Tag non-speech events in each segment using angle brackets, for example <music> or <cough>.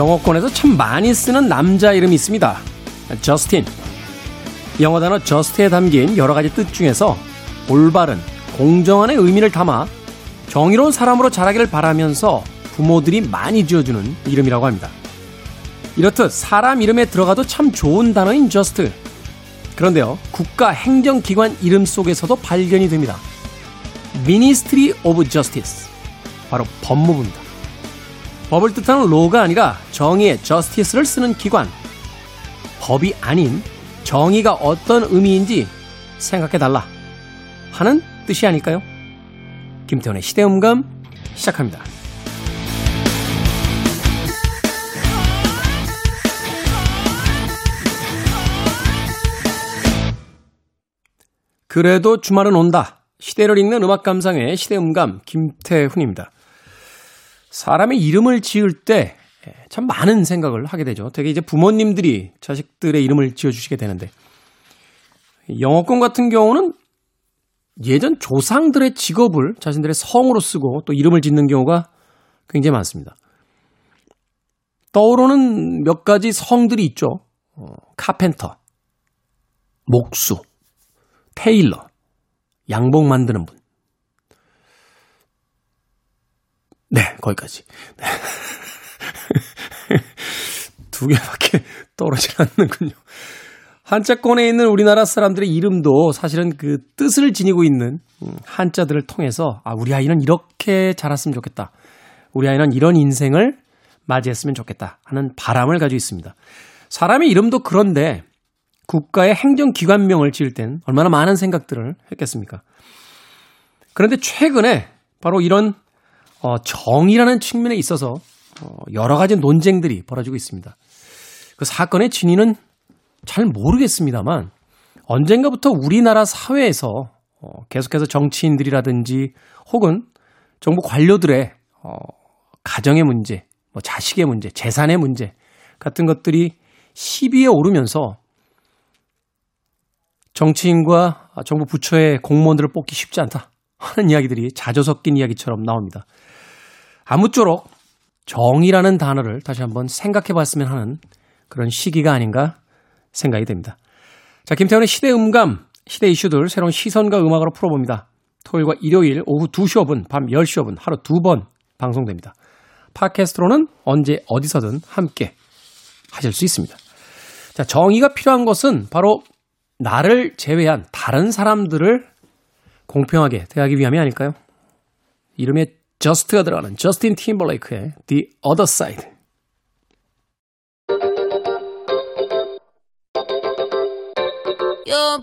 영어권에서 참 많이 쓰는 남자 이름이 있습니다. 저스틴. 영어 단어 just에 담긴 여러 가지 뜻 중에서 올바른, 공정한의 의미를 담아 정의로운 사람으로 자라기를 바라면서 부모들이 많이 지어주는 이름이라고 합니다. 이렇듯 사람 이름에 들어가도 참 좋은 단어인 just. 그런데요, 국가 행정기관 이름 속에서도 발견이 됩니다. Ministry of Justice. 바로 법무부입니다. 법을 뜻하는 로가 아니라 정의의 justice를 쓰는 기관. 법이 아닌 정의가 어떤 의미인지 생각해달라 하는 뜻이 아닐까요? 김태훈의 시대음감 시작합니다. 그래도 주말은 온다. 시대를 읽는 음악 감상의 시대음감 김태훈입니다. 사람의 이름을 지을 때 참 많은 생각을 하게 되죠. 되게 이제 부모님들이 자식들의 이름을 지어주시게 되는데 영어권 같은 경우는 예전 조상들의 직업을 자신들의 성으로 쓰고 또 이름을 짓는 경우가 굉장히 많습니다. 떠오르는 몇 가지 성들이 있죠. 어, 카펜터, 목수, 테일러, 양복 만드는 분. 네, 거기까지. 네. <laughs> 두 개밖에 떠오르지 않는군요. 한자권에 있는 우리나라 사람들의 이름도 사실은 그 뜻을 지니고 있는 음, 한자들을 통해서 아, 우리 아이는 이렇게 자랐으면 좋겠다. 우리 아이는 이런 인생을 맞이했으면 좋겠다 하는 바람을 가지고 있습니다. 사람의 이름도 그런데 국가의 행정기관명을 지을 땐 얼마나 많은 생각들을 했겠습니까? 그런데 최근에 바로 이런 어, 정의라는 측면에 있어서 어, 여러 가지 논쟁들이 벌어지고 있습니다. 그 사건의 진위는 잘 모르겠습니다만 언젠가부터 우리나라 사회에서 어, 계속해서 정치인들이라든지 혹은 정부 관료들의 어, 가정의 문제, 뭐 자식의 문제, 재산의 문제 같은 것들이 시비에 오르면서 정치인과 정부 부처의 공무원들을 뽑기 쉽지 않다 하는 이야기들이 자주 섞인 이야기처럼 나옵니다. 아무쪼록 정의라는 단어를 다시 한번 생각해 봤으면 하는 그런 시기가 아닌가 생각이 됩니다. 자, 김태원의 시대 음감, 시대 이슈들 새로운 시선과 음악으로 풀어봅니다. 토요일과 일요일 오후 2시 5분, 밤 10시 5분 하루 두 번 방송됩니다. 팟캐스트로는 언제 어디서든 함께 하실 수 있습니다. 자, 정의가 필요한 것은 바로 나를 제외한 다른 사람들을 공평하게 대하기 위함이 아닐까요? 이름에 저스트가 들어가는 저스틴 팀벌레이크의 The Other Side. You're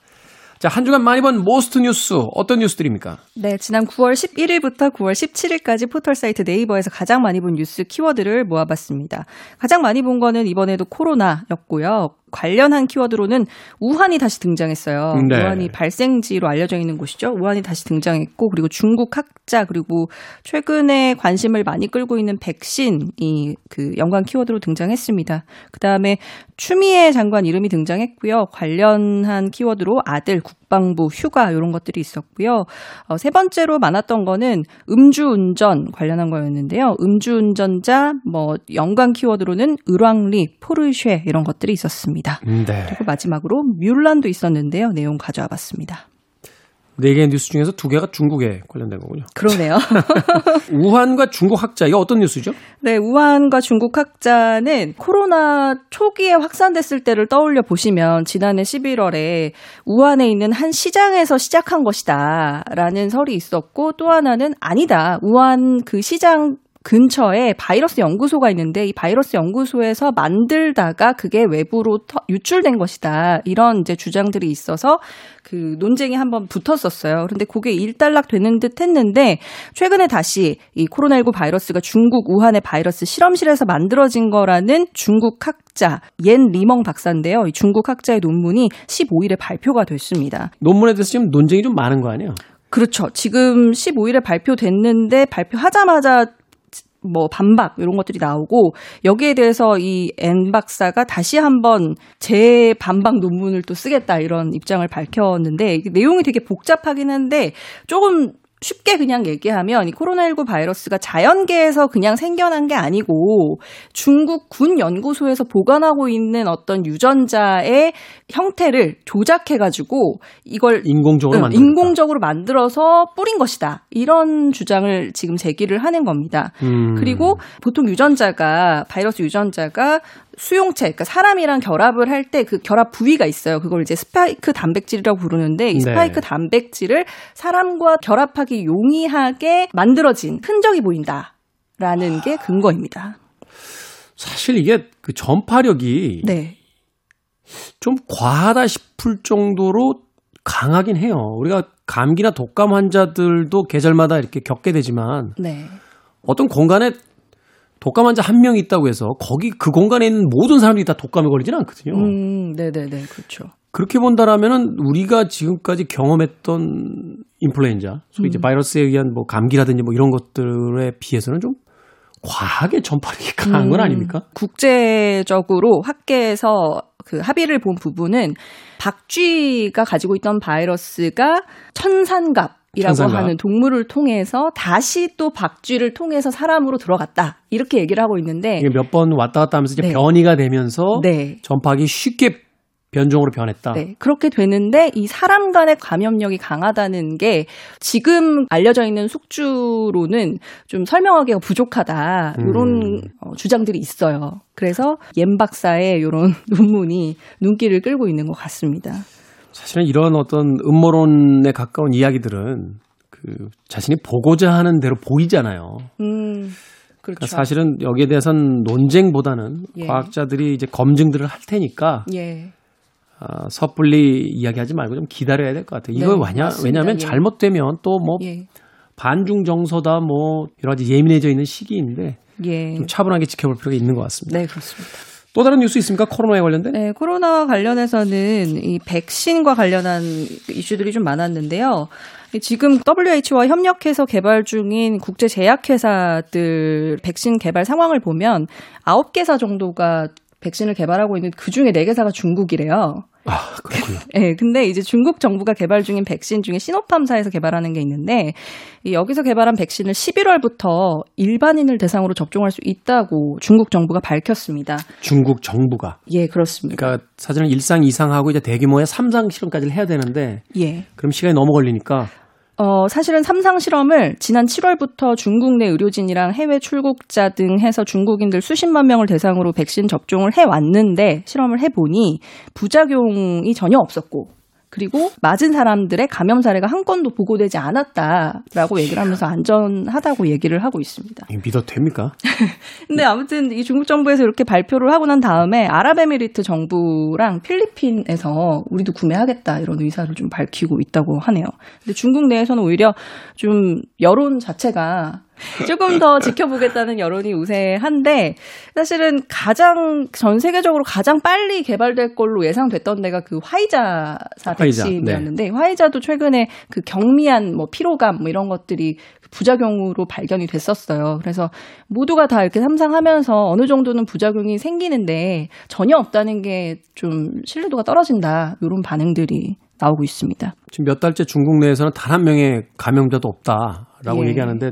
자, 한 주간 많이 본 Most 뉴스 어떤 뉴스들입니까? 네, 지난 9월 11일부터 9월 17일까지 포털 사이트 네이버에서 가장 많이 본 뉴스 키워드를 모아봤습니다. 가장 많이 본 거는 이번에도 코로나였고요. 관련한 키워드로는 우한이 다시 등장했어요. 네. 우한이 발생지로 알려져 있는 곳이죠. 우한이 다시 등장했고 그리고 중국 학자 그리고 최근에 관심을 많이 끌고 있는 백신이 그 연관 키워드로 등장했습니다. 그다음에 추미애 장관 이름이 등장했고요. 관련한 키워드로 아들 국 방부, 휴가 이런 것들이 있었고요. 어, 세 번째로 많았던 거는 음주운전 관련한 거였는데요. 음주운전자, 뭐 연관 키워드로는 을왕리, 포르쉐 이런 것들이 있었습니다. 네. 그리고 마지막으로 뮬란도 있었는데요. 내용 가져와 봤습니다. 네 개의 뉴스 중에서 두 개가 중국에 관련된 거군요. 그러네요. <laughs> 우한과 중국 학자, 이거 어떤 뉴스죠? 네, 우한과 중국 학자는 코로나 초기에 확산됐을 때를 떠올려 보시면 지난해 11월에 우한에 있는 한 시장에서 시작한 것이다. 라는 설이 있었고 또 하나는 아니다. 우한 그 시장 근처에 바이러스 연구소가 있는데 이 바이러스 연구소에서 만들다가 그게 외부로 유출된 것이다. 이런 이제 주장들이 있어서 그 논쟁이 한번 붙었었어요. 그런데 그게 일단락 되는 듯 했는데 최근에 다시 이 코로나19 바이러스가 중국 우한의 바이러스 실험실에서 만들어진 거라는 중국 학자 옌 리멍 박사인데요. 이 중국 학자의 논문이 15일에 발표가 됐습니다. 논문에 대해서 지금 논쟁이 좀 많은 거 아니에요? 그렇죠. 지금 15일에 발표됐는데 발표하자마자 뭐 반박 이런 것들이 나오고 여기에 대해서 이 엔 박사가 다시 한번 재 반박 논문을 또 쓰겠다 이런 입장을 밝혔는데 내용이 되게 복잡하긴 한데 조금 쉽게 그냥 얘기하면 이 코로나19 바이러스가 자연계에서 그냥 생겨난 게 아니고 중국 군 연구소에서 보관하고 있는 어떤 유전자의 형태를 조작해 가지고 이걸 인공적으로 응, 인공적으로 만들어서 뿌린 것이다. 이런 주장을 지금 제기를 하는 겁니다. 음. 그리고 보통 유전자가 바이러스 유전자가 수용체, 그러니까 사람이랑 결합을 할 때 그 결합 부위가 있어요. 그걸 이제 스파이크 단백질이라고 부르는데 이 네. 스파이크 네. 단백질을 사람과 결합하기 용이하게 만들어진 흔적이 보인다라는 게 근거입니다. 사실 이게 그 전파력이 네. 좀 과하다 싶을 정도로 강하긴 해요. 우리가 감기나 독감 환자들도 계절마다 이렇게 겪게 되지만 네. 어떤 공간에 독감 환자 한 명 있다고 해서 거기 그 공간에 있는 모든 사람들이 다 독감에 걸리지는 않거든요. 음, 네네네, 그렇죠. 그렇게 본다라면은 우리가 지금까지 경험했던 인플루엔자, 소위 이제 음. 바이러스에 의한 뭐 감기라든지 뭐 이런 것들에 비해서는 좀 과하게 전파력이 강한 건 음, 아닙니까? 국제적으로 학계에서 그 합의를 본 부분은 박쥐가 가지고 있던 바이러스가 천산갑 이라고 천상갑. 하는 동물을 통해서 다시 또 박쥐를 통해서 사람으로 들어갔다. 이렇게 얘기를 하고 있는데 몇 번 왔다 갔다 하면서 이제 네. 변이가 되면서 네. 전파하기 쉽게 변종으로 변했다. 네, 그렇게 되는데 이 사람 간의 감염력이 강하다는 게 지금 알려져 있는 숙주로는 좀 설명하기가 부족하다. 이런 음. 어, 주장들이 있어요. 그래서 옌 박사의 이런 <laughs> 논문이 눈길을 끌고 있는 것 같습니다. 사실은 이런 어떤 음모론에 가까운 이야기들은 그 자신이 보고자 하는 대로 보이잖아요. 음, 그러니까 그렇죠. 그러니까 사실은 여기에 대해서는 논쟁보다는 예. 과학자들이 이제 검증들을 할 테니까 예. 어, 섣불리 이야기하지 말고 좀 기다려야 될 것 같아요. 이거 네, 왜냐, 왜냐하면 예. 잘못되면 또뭐 예. 반중 정서다 뭐 여러 가지 예민해져 있는 시기인데 예. 좀 차분하게 지켜볼 필요가 있는 것 같습니다. 네, 그렇습니다. 또 다른 뉴스 있습니까? 코로나에 관련된? 네, 코로나 관련해서는 이 백신과 관련한 이슈들이 좀 많았는데요. 지금 WHO와 협력해서 개발 중인 국제 제약회사들 백신 개발 상황을 보면 9개사 정도가 백신을 개발하고 있는 그 중에 4개사가 중국이래요. 아, 그렇군요. 네, <laughs> 근데 이제 중국 정부가 개발 중인 백신 중에 시노팜사에서 개발하는 게 있는데 여기서 개발한 백신을 11월부터 일반인을 대상으로 접종할 수 있다고 중국 정부가 밝혔습니다. 중국 정부가? 예, 그렇습니다. 그러니까 사실은 일상 이상하고 이제 대규모의 삼상 실험까지를 해야 되는데 예. 그럼 시간이 너무 걸리니까 어, 사실은 삼상 실험을 지난 7월부터 중국 내 의료진이랑 해외 출국자 등 해서 중국인들 수십만 명을 대상으로 백신 접종을 해왔는데 실험을 해보니 부작용이 전혀 없었고 그리고 맞은 사람들의 감염 사례가 한 건도 보고되지 않았다라고 얘기를 하면서 안전하다고 얘기를 하고 있습니다. 믿어도 됩니까? <laughs> 근데 아무튼 이 중국 정부에서 이렇게 발표를 하고 난 다음에 아랍에미리트 정부랑 필리핀에서 우리도 구매하겠다 이런 의사를 좀 밝히고 있다고 하네요. 근데 중국 내에서는 오히려 좀 여론 자체가 조금 더 지켜보겠다는 여론이 우세한데 사실은 가장 전 세계적으로 가장 빨리 개발될 걸로 예상됐던 데가 그 화이자사 화이자, 백신이었는데 네. 화이자도 최근에 그 경미한 뭐 피로감 뭐 이런 것들이 부작용으로 발견이 됐었어요. 그래서 모두가 다 이렇게 삼상하면서 어느 정도는 부작용이 생기는데 전혀 없다는 게 좀 신뢰도가 떨어진다 이런 반응들이 나오고 있습니다. 지금 몇 달째 중국 내에서는 단 한 명의 감염자도 없다라고 예. 얘기하는데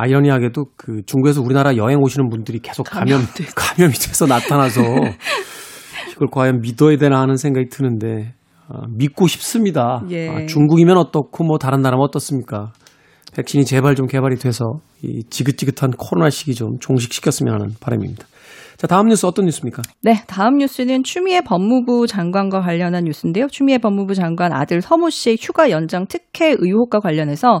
아이러니하게도 그 중국에서 우리나라 여행 오시는 분들이 계속 감염 감염이 돼서 나타나서 이걸 과연 믿어야 되나 하는 생각이 드는데 어, 믿고 싶습니다. 예. 아, 중국이면 어떻고 뭐 다른 나라면 어떻습니까? 백신이 제발 좀 개발이 돼서 이 지긋지긋한 코로나 시기 좀 종식시켰으면 하는 바람입니다. 자, 다음 뉴스 어떤 뉴스입니까? 네, 다음 뉴스는 추미애 법무부 장관과 관련한 뉴스인데요. 추미애 법무부 장관 아들 서무 씨의 휴가 연장 특혜 의혹과 관련해서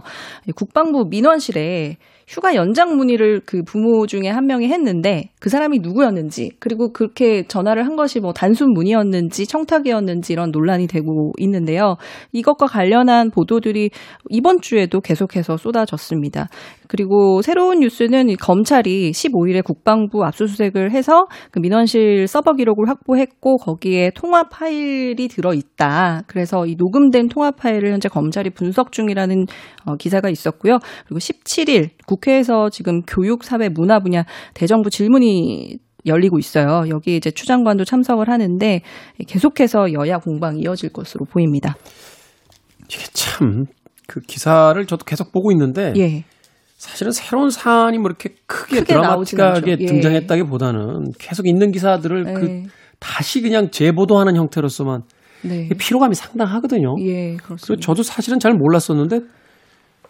국방부 민원실에 휴가 연장 문의를 그 부모 중에 한 명이 했는데 그 사람이 누구였는지 그리고 그렇게 전화를 한 것이 뭐 단순 문의였는지 청탁이었는지 이런 논란이 되고 있는데요. 이것과 관련한 보도들이 이번 주에도 계속해서 쏟아졌습니다. 그리고 새로운 뉴스는 검찰이 15일에 국방부 압수수색을 해서 그 민원실 서버 기록을 확보했고 거기에 통화 파일이 들어 있다. 그래서 이 녹음된 통화 파일을 현재 검찰이 분석 중이라는 어, 기사가 있었고요. 그리고 17일 국회에서 지금 교육, 사회, 문화 분야 대정부 질문이 열리고 있어요. 여기 이제 추 장관도 참석을 하는데 계속해서 여야 공방이 이어질 것으로 보입니다. 이게 참 그 기사를 저도 계속 보고 있는데 예. 사실은 새로운 사안이 뭐 이렇게 크게, 크게 드라마틱하게. 예. 등장했다기보다는 계속 있는 기사들을 그 네. 다시 그냥 재보도하는 형태로서만 네. 피로감이 상당하거든요. 예, 그래서. 저도 사실은 잘 몰랐었는데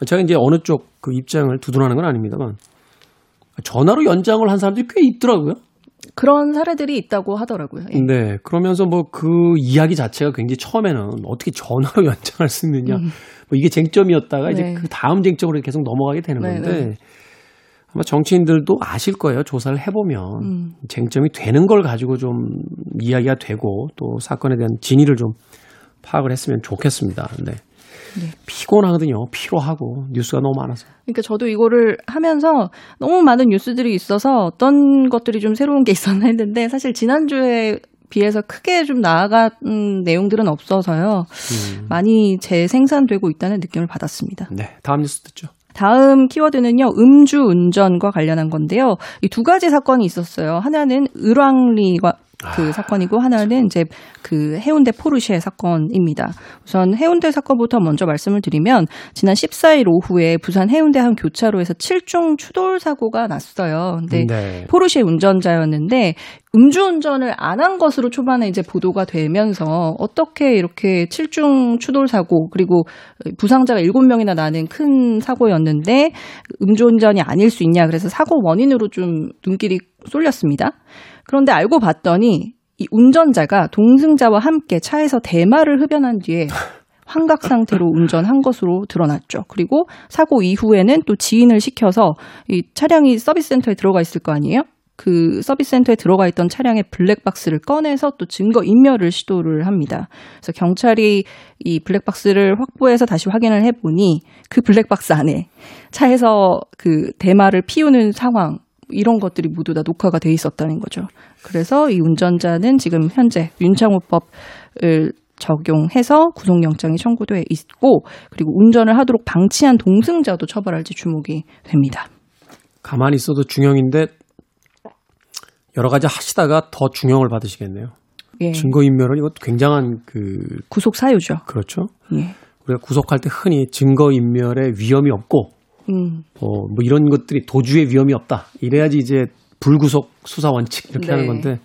제가 이제 어느 쪽 그 입장을 두둔하는 건 아닙니다만 전화로 연장을 한 사람들이 꽤 있더라고요. 그런 사례들이 있다고 하더라고요. 예. 네. 그러면서 뭐 그 이야기 자체가 굉장히 처음에는 어떻게 전화로 <laughs> 연장할 수 있느냐. 뭐 이게 쟁점이었다가 이제 네. 그 다음 쟁점으로 계속 넘어가게 되는 네, 건데 네. 아마 정치인들도 아실 거예요. 조사를 해보면 음. 쟁점이 되는 걸 가지고 좀 이야기가 되고 또 사건에 대한 진위를 좀 파악을 했으면 좋겠습니다. 네. 피곤하거든요. 피로하고 뉴스가 너무 많아서. 그러니까 저도 이거를 하면서 너무 많은 뉴스들이 있어서 어떤 것들이 좀 새로운 게 <laughs> 있었나 했는데 사실 지난주에 비해서 크게 좀 나아간 내용들은 없어서요. 음. 많이 재생산되고 있다는 느낌을 받았습니다. 네. 다음 뉴스 듣죠. 다음 키워드는요, 음주 운전과 관련한 건데요. 이 두 가지 사건이 있었어요. 하나는 을왕리가 그 사건이고 하나는 이제 그 해운대 포르쉐 사건입니다. 우선 해운대 사건부터 먼저 말씀을 드리면 지난 14일 오후에 부산 해운대 한 교차로에서 7중 추돌 사고가 났어요. 근데 네. 포르쉐 운전자였는데 음주운전을 안 한 것으로 초반에 이제 보도가 되면서 어떻게 이렇게 7중 추돌 사고 그리고 부상자가 7명이나 나는 큰 사고였는데 음주운전이 아닐 수 있냐 그래서 사고 원인으로 좀 눈길이 쏠렸습니다. 그런데 알고 봤더니 이 운전자가 동승자와 함께 차에서 대마를 흡연한 뒤에 환각 상태로 운전한 것으로 드러났죠. 그리고 사고 이후에는 또 지인을 시켜서 이 차량이 서비스 센터에 들어가 있을 거 아니에요? 그 서비스 센터에 들어가 있던 차량의 블랙박스를 꺼내서 또 증거 인멸을 시도를 합니다. 그래서 경찰이 이 블랙박스를 확보해서 다시 확인을 해보니 그 블랙박스 안에 차에서 그 대마를 피우는 상황 이런 것들이 모두 다 녹화가 돼 있었다는 거죠. 그래서 이 운전자는 지금 현재 윤창호법을 적용해서 구속영장이 청구돼 있고 그리고 운전을 하도록 방치한 동승자도 처벌할지 주목이 됩니다. 가만히 있어도 중형인데 여러 가지 하시다가 더 중형을 받으시겠네요. 예. 증거인멸은 이것 굉장한 그 구속 사유죠. 그렇죠. 예. 우리가 구속할 때 흔히 증거인멸의 위험이 없고 음, 어, 뭐 이런 것들이 도주의 위험이 없다. 이래야지 이제 불구속 수사 원칙 이렇게 네. 하는 건데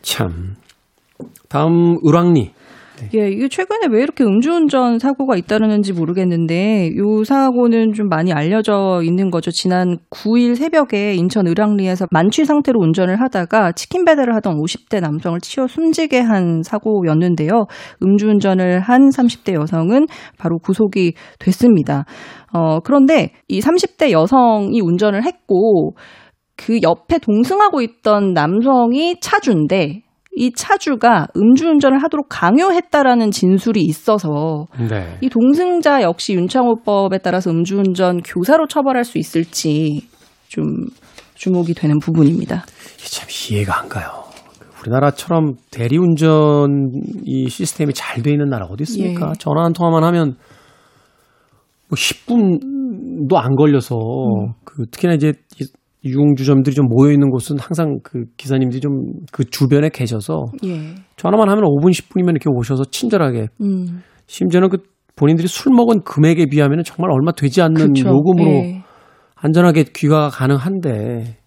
참 다음 을왕리 예, 이게 최근에 왜 이렇게 음주운전 사고가 잇따르는지 모르겠는데 이 사고는 좀 많이 알려져 있는 거죠. 지난 9일 새벽에 인천 을왕리에서 만취 상태로 운전을 하다가 치킨 배달을 하던 50대 남성을 치어 숨지게 한 사고였는데요. 음주운전을 한 30대 여성은 바로 구속이 됐습니다. 어, 그런데 이 30대 여성이 운전을 했고 그 옆에 동승하고 있던 남성이 차주인데 이 차주가 음주운전을 하도록 강요했다라는 진술이 있어서 네. 이 동승자 역시 윤창호법에 따라서 음주운전 교사로 처벌할 수 있을지 좀 주목이 되는 부분입니다. 참 이해가 안 가요. 우리나라처럼 대리운전 이 시스템이 잘 돼 있는 나라 어디 있습니까? 예. 전화 한 통화만 하면 뭐 10분도 안 걸려서 음. 그 특히나 이제 이 유흥주점들이 좀 모여 있는 곳은 항상 그 기사님들이 좀 그 주변에 계셔서 예. 전화만 하면 5분 10분이면 이렇게 오셔서 친절하게 음. 심지어는 그 본인들이 술 먹은 금액에 비하면 정말 얼마 되지 않는 그쵸. 요금으로 예. 안전하게 귀가가 가능한데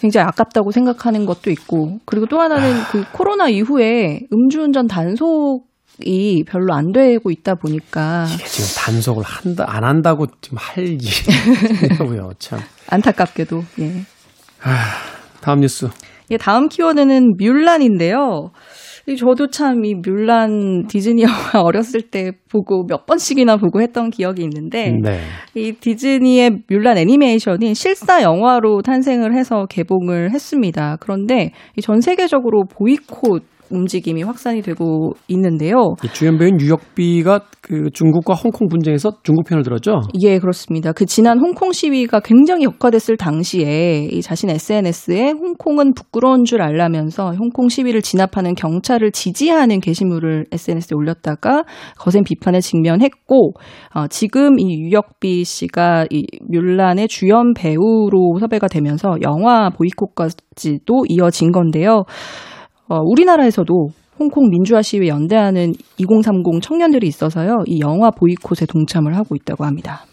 굉장히 아깝다고 생각하는 것도 있고 그리고 또 하나는 그 코로나 이후에 음주운전 단속 이 별로 안 되고 있다 보니까 이게 지금 단속을 한다 안 한다고 지금 할 일이고요 <laughs> 참. 안타깝게도 예. 다음 뉴스. 예, 다음 키워드는 뮬란인데요. 이 저도 참 이 뮬란 디즈니 영화 <laughs> 어렸을 때 보고 몇 번씩이나 보고 했던 기억이 있는데 네. 이 디즈니의 뮬란 애니메이션이 실사 영화로 탄생을 해서 개봉을 했습니다. 그런데 이전 세계적으로 보이콧 움직임이 확산이 되고 있는데요. 이 주연 배우인 유혁비가 그 중국과 홍콩 분쟁에서 중국 편을 들었죠. 예, 그렇습니다. 그 지난 홍콩 시위가 굉장히 역화됐을 당시에 이 자신 SNS에 홍콩은 부끄러운 줄 알라면서 홍콩 시위를 진압하는 경찰을 지지하는 게시물을 SNS에 올렸다가 거센 비판에 직면했고 어, 지금 이 유혁비 씨가 이 뮬란의 주연 배우로 섭외가 되면서 영화 보이콧까지도 이어진 건데요. 어, 우리나라에서도 홍콩 민주화 시위에 연대하는 2030 청년들이 있어서요. 이 영화 보이콧에 동참을 하고 있다고 합니다.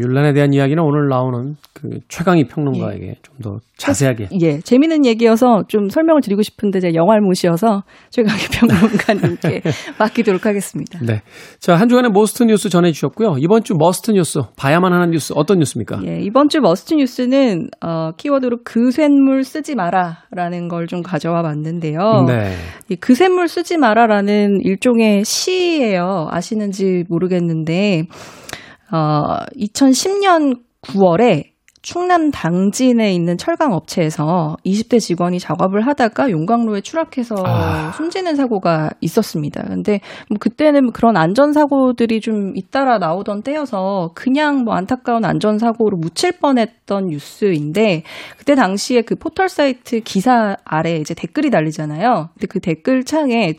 뮬란에 대한 이야기는 오늘 나오는 그 최강희 평론가에게 좀더 자세하게 예, 재미있는 얘기여서 좀 설명을 드리고 싶은데 제가 영화를 모시어서 최강희 <laughs> 평론가님께 <laughs> 맡기도록 하겠습니다. 네. 자, 한 주간의 Most 뉴스 전해 주셨고요. 이번 주 Must 뉴스, 봐야만 하는 뉴스 어떤 뉴스입니까? 예, 이번 주 Must 뉴스는 어, 키워드로 그 쇳물 쓰지 마라 라는 걸 좀 가져와 봤는데요. 네. 이 그 쇳물 쓰지 마라라는 일종의 시예요. 아시는지 모르겠는데 어 2010년 9월에 충남 당진에 있는 철강 업체에서 20대 직원이 작업을 하다가 용광로에 추락해서 아. 숨지는 사고가 있었습니다. 근데 뭐 그때는 그런 안전 사고들이 좀 잇따라 나오던 때여서 그냥 뭐 안타까운 안전 사고로 묻힐 뻔했던 뉴스인데 그때 당시에 그 포털 사이트 기사 아래 이제 댓글이 달리잖아요. 근데 그 댓글 창에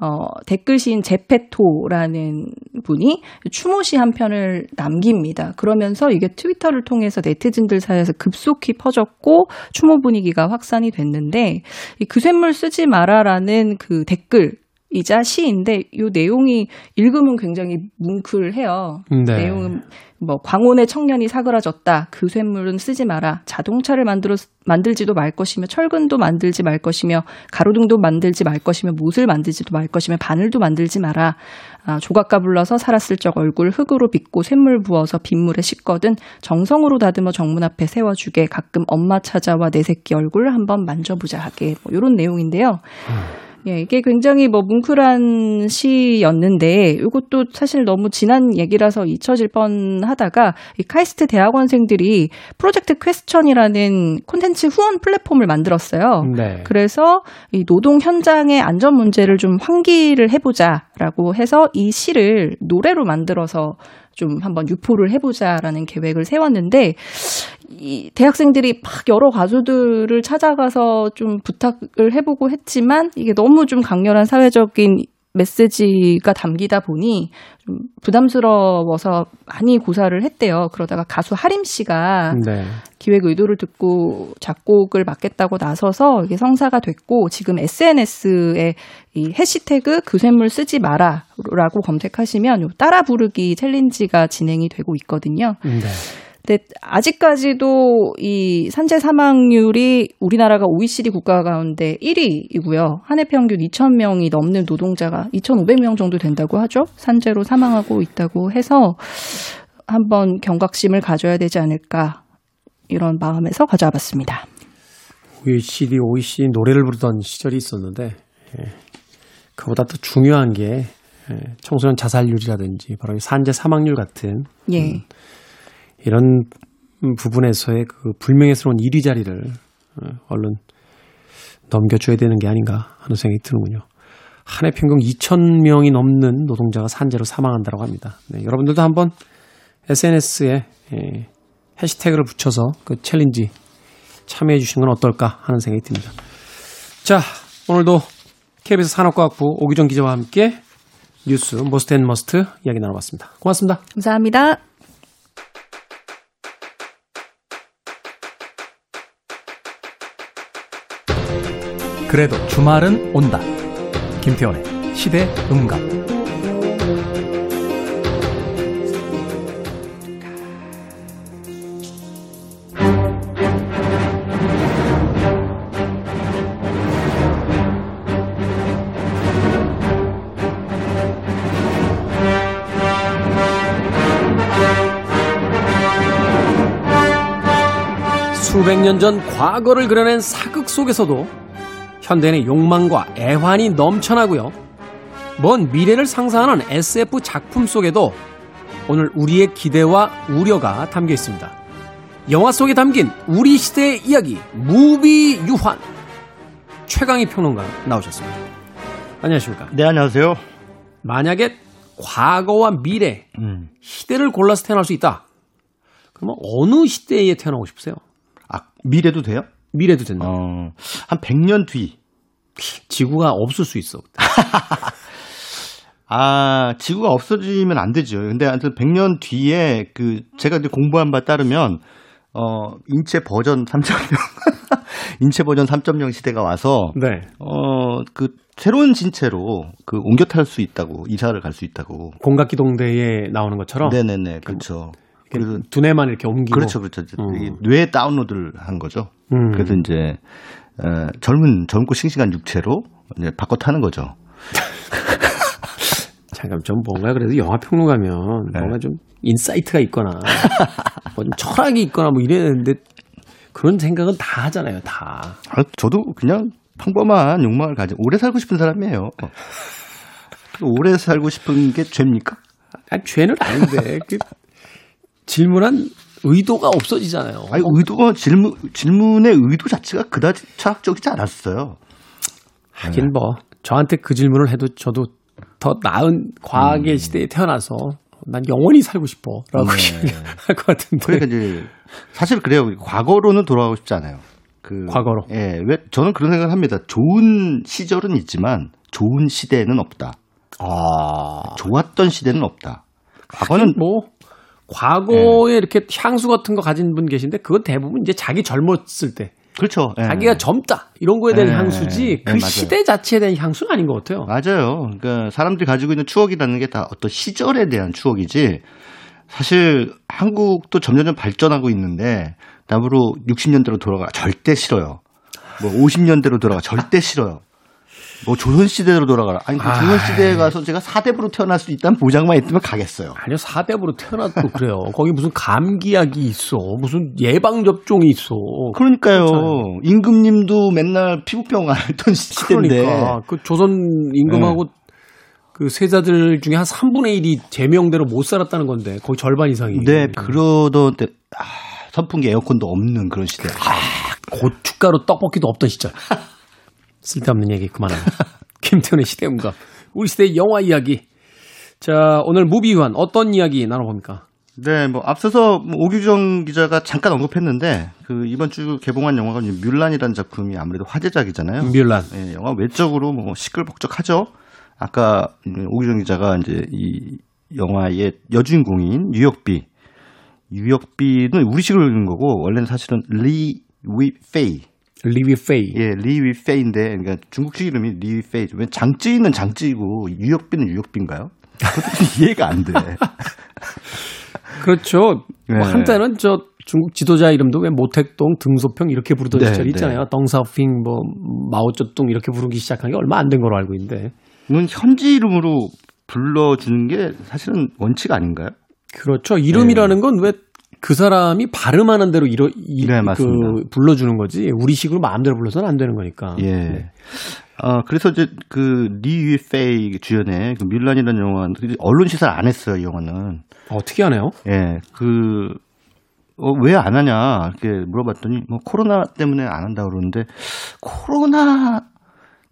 어, 댓글 시인 제페토라는 분이 추모 시 한 편을 남깁니다. 그러면서 이게 트위터를 통해서 네티즌들 사이에서 급속히 퍼졌고 추모 분위기가 확산이 됐는데 이 그샘물 쓰지 마라라는 그 댓글 이자 시인데 이 내용이 읽으면 굉장히 뭉클해요. 네. 내용은 뭐 광원의 청년이 사그라졌다. 그 쇳물은 쓰지 마라. 자동차를 만들어 만들지도 말 것이며 철근도 만들지 말 것이며 가로등도 만들지 말 것이며 못을 만들지도 말 것이며 바늘도 만들지 마라. 아, 조각가 불러서 살았을 적 얼굴 흙으로 빚고 쇳물 부어서 빗물에 씻거든 정성으로 다듬어 정문 앞에 세워주게 가끔 엄마 찾아와 내 새끼 얼굴 한번 만져보자 하게 뭐 이런 내용인데요. 예, 이게 굉장히 뭐 뭉클한 시였는데 이것도 사실 너무 지난 얘기라서 잊혀질 뻔하다가 이 카이스트 대학원생들이 프로젝트 Question이라는 콘텐츠 후원 플랫폼을 만들었어요. 네. 그래서 이 노동 현장의 안전 문제를 좀 환기를 해보자라고 해서 이 시를 노래로 만들어서 좀 한번 유포를 해보자라는 계획을 세웠는데 이 대학생들이 막 여러 가수들을 찾아가서 좀 부탁을 해보고 했지만 이게 너무 좀 강렬한 사회적인 메시지가 담기다 보니 좀 부담스러워서 많이 고사를 했대요. 그러다가 가수 하림 씨가 네. 기획 의도를 듣고 작곡을 맡겠다고 나서서 이게 성사가 됐고 지금 SNS에 이 해시태그 그 쇳물 쓰지 마라라고 검색하시면 요 따라 부르기 챌린지가 진행이 되고 있거든요. 네. 근데 아직까지도 이 산재 사망률이 우리나라가 OECD 국가 가운데 1위이고요. 한 해 평균 2,000명이 넘는 노동자가 2,500명 정도 된다고 하죠. 산재로 사망하고 있다고 해서 한번 경각심을 가져야 되지 않을까 이런 마음에서 가져와 봤습니다. OECD, OECD 노래를 부르던 시절이 있었는데 예. 그보다 더 중요한 게 예, 청소년 자살률이라든지 바로 이 산재 사망률 같은 예. 이런 부분에서의 그 불명예스러운 1위 자리를 어, 얼른 넘겨줘야 되는 게 아닌가 하는 생각이 드는군요. 한 해 평균 2,000명이 넘는 노동자가 산재로 사망한다고 합니다. 네, 여러분들도 한번 SNS에 예, 해시태그를 붙여서 그 챌린지 참여해 주시는 건 어떨까 하는 생각이 듭니다. 자, 오늘도 KBS 산업과학부 오기정 기자와 함께 뉴스 Most and Must 이야기 나눠봤습니다. 고맙습니다. 감사합니다. 그래도 주말은 온다. 김태원의 시대 음감. 수백 년 전 과거를 그려낸 사극 속에서도 현대인의 욕망과 애환이 넘쳐나고요. 먼 미래를 상상하는 SF 작품 속에도 오늘 우리의 기대와 우려가 담겨 있습니다. 영화 속에 담긴 우리 시대의 이야기, 무비 유환. 최강희 평론가 나오셨습니다. 안녕하십니까. 네, 안녕하세요. 만약에 과거와 미래, 음. 시대를 골라서 태어날 수 있다. 그러면 어느 시대에 태어나고 싶으세요? 아, 미래도 돼요? 미래도 된다. 어, 한 100년 뒤. 지구가 없을 수 있어. <laughs> 아, 지구가 없어지면 안 되죠. 근데 하여튼 100년 뒤에 그 제가 이제 공부한 바 따르면 어, 인체 버전 3.0 <laughs> 인체 버전 3.0 시대가 와서 네. 어, 그 새로운 진체로 그 옮겨 탈 수 있다고 이사를 갈 수 있다고. 공각기동대에 나오는 것처럼 네, 네, 네. 그렇죠. 그래서 두뇌만 이렇게 옮기고 그렇죠, 그렇죠. 음. 뇌 다운로드를 한 거죠. 음. 그래서 이제 어, 젊은 젊고 싱싱한 육체로 이제 바꿔 타는 거죠. <laughs> 잠깐 좀 뭔가 그래도 영화 평론가면 네. 뭔가 좀 insight가 있거나 <laughs> 뭐좀 철학이 있거나 뭐 이래야 되는데 그런 생각은 다 하잖아요. 다. 아, 저도 그냥 평범한 욕망을 가진 오래 살고 싶은 사람이에요. 오래 살고 싶은 게 죄입니까? 아니, 죄는 아닌데 그 질문한 의도가 없어지잖아요. 아니 의도가 질문 질문의 의도 자체가 그다지 철학적이지 않았어요. 하긴 뭐 저한테 그 질문을 해도 저도 더 나은 과학의 시대에 태어나서 난 영원히 살고 싶어 라고 네. <laughs> 할것 같은데. 그러니까 이제 사실 그래요. 과거로는 돌아가고 싶지 않아요. 그 과거로? 예, 왜 저는 그런 생각을 합니다. 좋은 시절은 있지만 좋은 시대는 없다. 아, 좋았던 시대는 없다. 과거는 뭐 과거에 이렇게 향수 같은 거 가진 분 계신데 그건 대부분 이제 자기 젊었을 때 그렇죠. 예. 자기가 젊다 이런 거에 대한 네. 향수지 그 네, 맞아요. 시대 자체에 대한 향수는 아닌 것 같아요. 맞아요. 그러니까 사람들이 가지고 있는 추억이라는 게 다 어떤 시절에 대한 추억이지. 사실 한국도 점점점 발전하고 있는데 남으로 60년대로 돌아가 절대 싫어요. 뭐 50년대로 돌아가 절대 싫어요. 뭐 조선 시대로 돌아가라. 아니 그 조선 시대에 가서 제가 사대부로 태어날 수 있다는 보장만 있으면 가겠어요. 아니요 사대부로 태어나도 그래요. 거기 무슨 감기약이 있어, 무슨 예방 접종이 있어. 그러니까요. 임금님도 맨날 피부병 앓던 시대인데. 그러니까 그 조선 임금하고 그 세자들 중에 한 3분의 1이 제명대로 못 살았다는 건데 거의 절반 이상이. 네, 그러던 때 아, 선풍기 에어컨도 없는 그런 시대. 고춧가루 떡볶이도 없던 시절. <laughs> 쓸데없는 얘기 그만하고. <laughs> 김태훈의 시대음감. 우리 시대의 영화 이야기. 자, 오늘 무비유한 어떤 이야기 나눠봅니까? 네, 뭐 앞서서 뭐 오규정 기자가 잠깐 언급했는데 그 이번 주 개봉한 영화가 뮬란이라는 작품이 아무래도 화제작이잖아요. 뮬란. 예, 영화 외적으로 뭐 시끌벅적하죠. 아까 오규정 기자가 이제 이 영화의 여주인공인 유역비, 유역비는 우리식으로 읽는 거고 원래는 사실은 류이페이, 류이페이. 예, 류이페이인데 그러니까 중국식 이름이 류이페이. 왜 유역비는 유역비인가요? 그것도 좀 <laughs> 이해가 안 돼. <laughs> 그렇죠. 네. 뭐 한때는 저 중국 지도자 이름도 왜 모택동, 등소평 이렇게 부르던 네, 시절이 네. 있잖아요. 덩샤오핑, 뭐 마오쩌둥 이렇게 부르기 시작한 게 얼마 안 된 걸로 알고 있는데. 이건 현지 이름으로 불러주는 게 사실은 원칙 아닌가요? 그렇죠. 이름이라는 건 왜 그 사람이 발음하는 대로 이러, 이, 네, 그. 불러주는 거지. 우리식으로 마음대로 불러서는 안 되는 거니까. 예. 네. 아, 그래서 이제 그리 위페이 주연의 그 밀란이라는 영화는 언론 시사를 안 했어요, 이 영화는. 어, 특이하네요. 예. 그, 어, 왜 안 하냐, 이렇게 물어봤더니, 뭐, 코로나 때문에 안 한다 그러는데, 코로나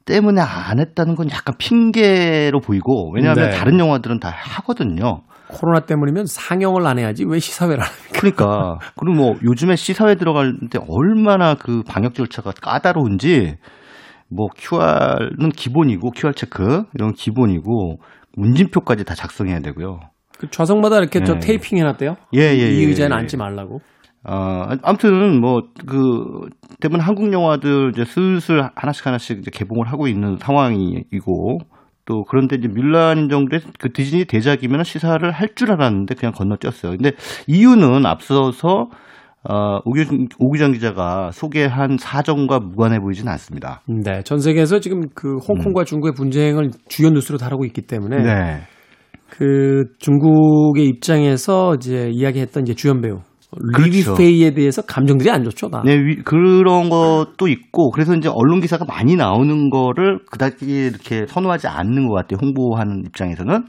때문에 안 했다는 건 약간 핑계로 보이고, 왜냐하면 네. 다른 영화들은 다 하거든요. 코로나 때문이면 상영을 안 해야지 왜 시사회를 합니까? 그러니까 그리고 뭐 요즘에 시사회 들어갈 때 얼마나 그 방역 절차가 까다로운지 뭐 QR은 기본이고 QR 체크 이런 기본이고 문진표까지 다 작성해야 되고요. 그 좌석마다 이렇게 저 네. 테이핑 해놨대요. 예, 예, 이 예, 의자는 예. 앉지 말라고. 어, 아무튼 뭐 그 대부분 한국 영화들 이제 슬슬 하나씩 하나씩 이제 개봉을 하고 있는 상황이고 또 그런데 이제 뮬란 정도의 그 디즈니 대작이면 시사를 할 줄 알았는데 그냥 건너뛰었어요. 근데 이유는 앞서서 어, 오규, 오규정 기자가 소개한 사정과 무관해 보이지는 않습니다. 네, 전 세계에서 지금 그 홍콩과 중국의 분쟁을 주요 뉴스로 다루고 있기 때문에 음. 네. 그 중국의 입장에서 이제 이야기했던 이제 주연 배우 리비 그렇죠. 페이에 대해서 감정들이 안 좋죠. 다. 네, 위- 그런 것도 있고, 그래서 이제 언론 기사가 많이 나오는 거를 그다지 이렇게 선호하지 않는 것 같아요. 홍보하는 입장에서는.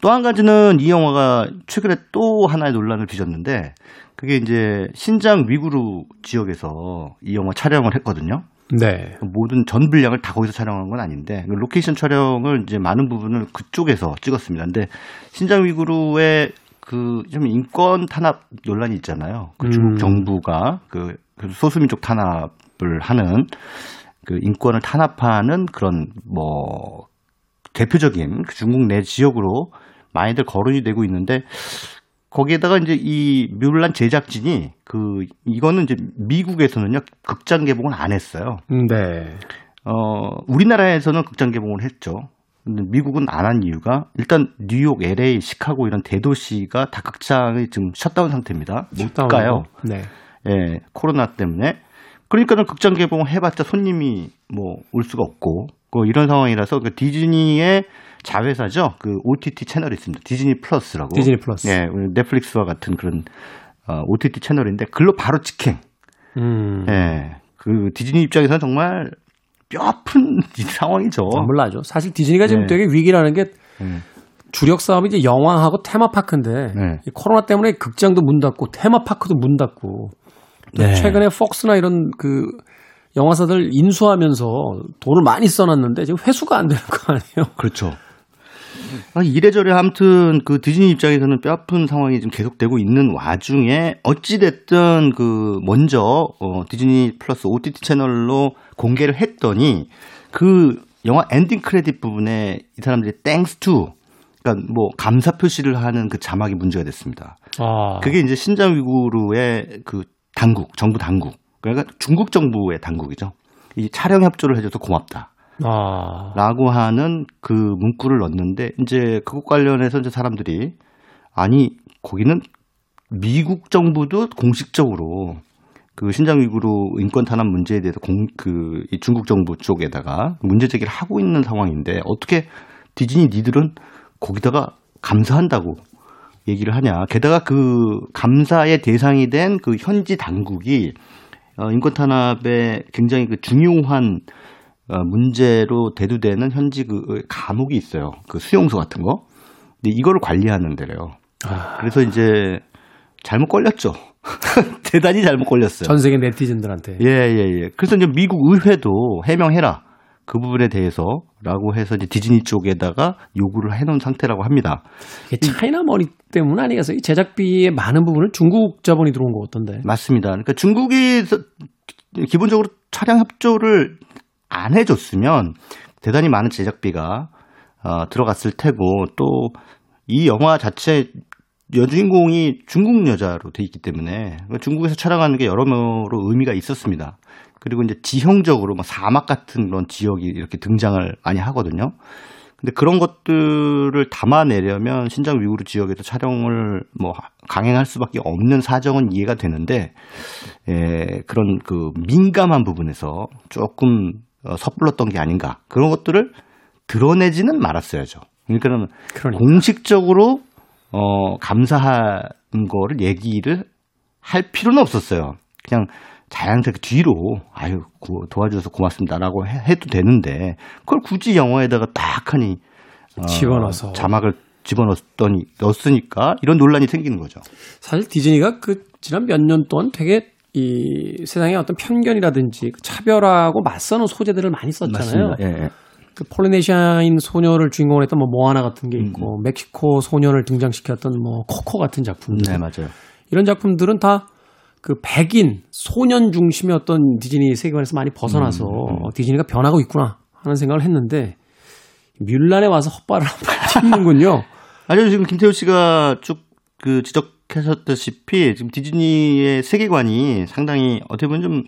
또 한 가지는 이 영화가 최근에 또 하나의 논란을 빚었는데, 그게 이제 신장 위구르 지역에서 이 영화 촬영을 했거든요. 네. 모든 전 분량을 다 거기서 촬영한 건 아닌데 그 로케이션 촬영을 이제 많은 부분을 그쪽에서 찍었습니다. 근데 신장 위구르의 그 좀 인권 탄압 논란이 있잖아요. 그 중국 음. 정부가 그, 그 소수민족 탄압을 하는 그 인권을 탄압하는 그런 뭐 대표적인 그 중국 내 지역으로 많이들 거론이 되고 있는데 거기에다가 이제 이 뮬란 제작진이 그 이거는 이제 미국에서는요 극장 개봉을 안 했어요. 네. 어 우리나라에서는 극장 개봉을 했죠. 근데 미국은 안 한 이유가 일단 뉴욕, LA, 시카고 이런 대도시가 다 극장이 지금 셧다운 상태입니다. 못 가요. 네. 예, 코로나 때문에. 그러니까는 극장 개봉을 해봤자 손님이 뭐 올 수가 없고, 그 이런 상황이라서 그 디즈니의 자회사죠. 그 OTT 채널이 있습니다. 디즈니 플러스라고. 디즈니 플러스. 예, 넷플릭스와 같은 그런 어, OTT 채널인데 글로 바로 직행. 음. 예, 그 디즈니 입장에서는 정말 뼈 아픈 <laughs> 이 상황이죠. 몰라죠. 사실 디즈니가 지금 네. 되게 위기라는 게 음. 주력 사업이 이제 영화하고 테마파크인데 네. 이 코로나 때문에 극장도 문 닫고 테마파크도 문 닫고 또 네. 최근에 폭스나 이런 그 영화사들 인수하면서 돈을 많이 써놨는데 지금 회수가 안 되는 거 아니에요? 그렇죠. 아, 이래저래 아무튼 그 디즈니 입장에서는 뼈아픈 상황이 지금 계속되고 있는 와중에 어찌됐든 그 먼저 어, 디즈니 플러스 OTT 채널로 공개를 했더니 그 영화 엔딩 크레딧 부분에 이 사람들이 thanks to 그러니까 뭐 감사 표시를 하는 그 자막이 문제가 됐습니다. 아, 그게 이제 신장 위구르의 그 당국, 정부 당국. 그러니까 중국 정부의 당국이죠. 이 촬영 협조를 해줘서 고맙다. 아, 라고 하는 그 문구를 넣었는데 이제 그것 관련해서 이제 사람들이 아니 거기는 미국 정부도 공식적으로 그 신장 위구르 인권 탄압 문제에 대해서 공, 그, 이 중국 정부 쪽에다가 문제 제기를 하고 있는 상황인데 어떻게 디즈니 니들은 거기다가 감사한다고 얘기를 하냐. 게다가 그 감사의 대상이 된 그 현지 당국이 어, 인권 탄압에 굉장히 그 중요한 어, 문제로 대두되는 현지 그 감옥이 있어요. 그 수용소 같은 거. 근데 이거를 관리하는 데래요. 아. 그래서 이제 잘못 걸렸죠. <laughs> 대단히 잘못 걸렸어요. 전 세계 네티즌들한테. 예, 예, 예. 그래서 이제 미국 의회도 해명해라. 그 부분에 대해서라고 해서 이제 디즈니 쪽에다가 요구를 해놓은 상태라고 합니다. 이게 차이나 머니 때문 아니겠어요? 이 제작비의 많은 부분을 중국 자본이 들어온 거 같던데. 맞습니다. 그러니까 중국이 기본적으로 촬영 협조를 안 해줬으면 대단히 많은 제작비가 어, 들어갔을 테고 또 이 영화 자체 여주인공이 중국 여자로 돼 있기 때문에 중국에서 촬영하는 게 여러모로 의미가 있었습니다. 그리고 이제 지형적으로 뭐 사막 같은 그런 지역이 이렇게 등장을 많이 하거든요. 근데 그런 것들을 담아내려면 신장 위구르 지역에서 촬영을 뭐 강행할 수밖에 없는 사정은 이해가 되는데 에, 그런 그 민감한 부분에서 조금 어, 섣불렀던 게 아닌가 그런 것들을 드러내지는 말았어야죠. 그러니까는 그러니까. 공식적으로 어 감사한 거를 얘기를 할 필요는 없었어요. 그냥 자연스럽게 뒤로 아유 고- 도와줘서 고맙습니다라고 해, 해도 되는데 그걸 굳이 영어에다가 딱 하니 어, 집어넣어서. 자막을 집어넣었더니 넣었으니까 이런 논란이 생기는 거죠. 사실 디즈니가 그 지난 몇 년 동안 되게 이 세상의 어떤 편견이라든지 그 차별하고 맞서는 소재들을 많이 썼잖아요. 예, 예. 그 폴리네시아인 소녀를 주인공으로 했던 뭐 모아나 같은 게 있고 멕시코 소녀를 등장시켰던 뭐 코코 같은 작품들 네 맞아요. 이런 작품들은 다 그 백인 소년 중심의 어떤 디즈니 세계관에서 많이 벗어나서 어, 디즈니가 변하고 있구나 하는 생각을 했는데 뮬란에 와서 헛발을 한번 짚는군요. <laughs> 아니요 지금 김태우 씨가 쭉 그 지적 지적하셨다시피 지금 디즈니의 세계관이 상당히 어떻게 보면 좀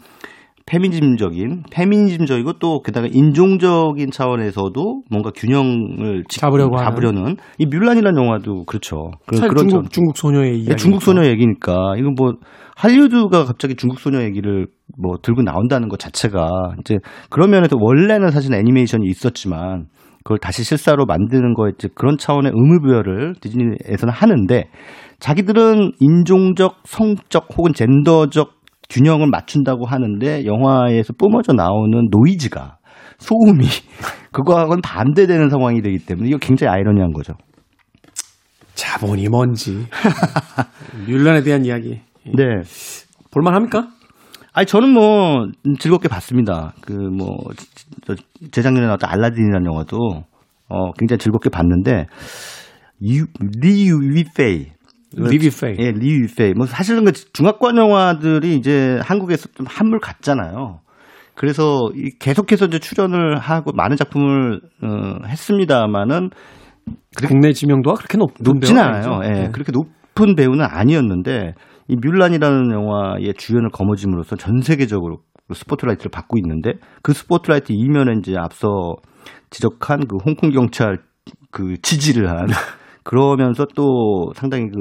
페미니즘적인 페미니즘적이고 또 게다가 인종적인 차원에서도 뭔가 균형을 지- 잡으려고. 잡으려는 이 뮬란이라는 영화도 그렇죠. 그, 사실 그런 중국 점- 중국 소녀의 이야기. 예, 중국 소녀 얘기니까 이거 뭐 할리우드가 갑자기 중국 소녀 얘기를 뭐 들고 나온다는 것 자체가 이제 그런 면에서 원래는 사실 애니메이션이 있었지만 그걸 다시 실사로 만드는 거에 그런 차원의 의무부여를 디즈니에서는 하는데 자기들은 인종적, 성적 혹은 젠더적 균형을 맞춘다고 하는데 영화에서 뿜어져 나오는 노이즈가 소음이 <laughs> 그거하고는 반대되는 상황이 되기 때문에 이거 굉장히 아이러니한 거죠. 자본이 뭔지. <laughs> 뮬란에 대한 이야기. 네. 볼만합니까? 아니 저는 뭐 즐겁게 봤습니다. 그 뭐 재작년에 나왔던 알라딘이라는 영화도 어 굉장히 즐겁게 봤는데 유, 류이페이 류이페이. 예, 류이페이. 뭐 사실은 그 중화권 영화들이 이제 한국에서 좀 한물 갔잖아요. 그래서 이 계속해서 이제 출연을 하고 많은 작품을 어, 했습니다마는 국내 지명도가 그렇게 높, 높진 않아요. 예, 네. 그렇게 높은 배우는 아니었는데 이 뮬란이라는 영화의 주연을 거머쥐므로써 전 세계적으로 스포트라이트를 받고 있는데 그 스포트라이트 이면에 이제 앞서 지적한 그 홍콩 경찰 그 지지를 한 <laughs> 그러면서 또 상당히 그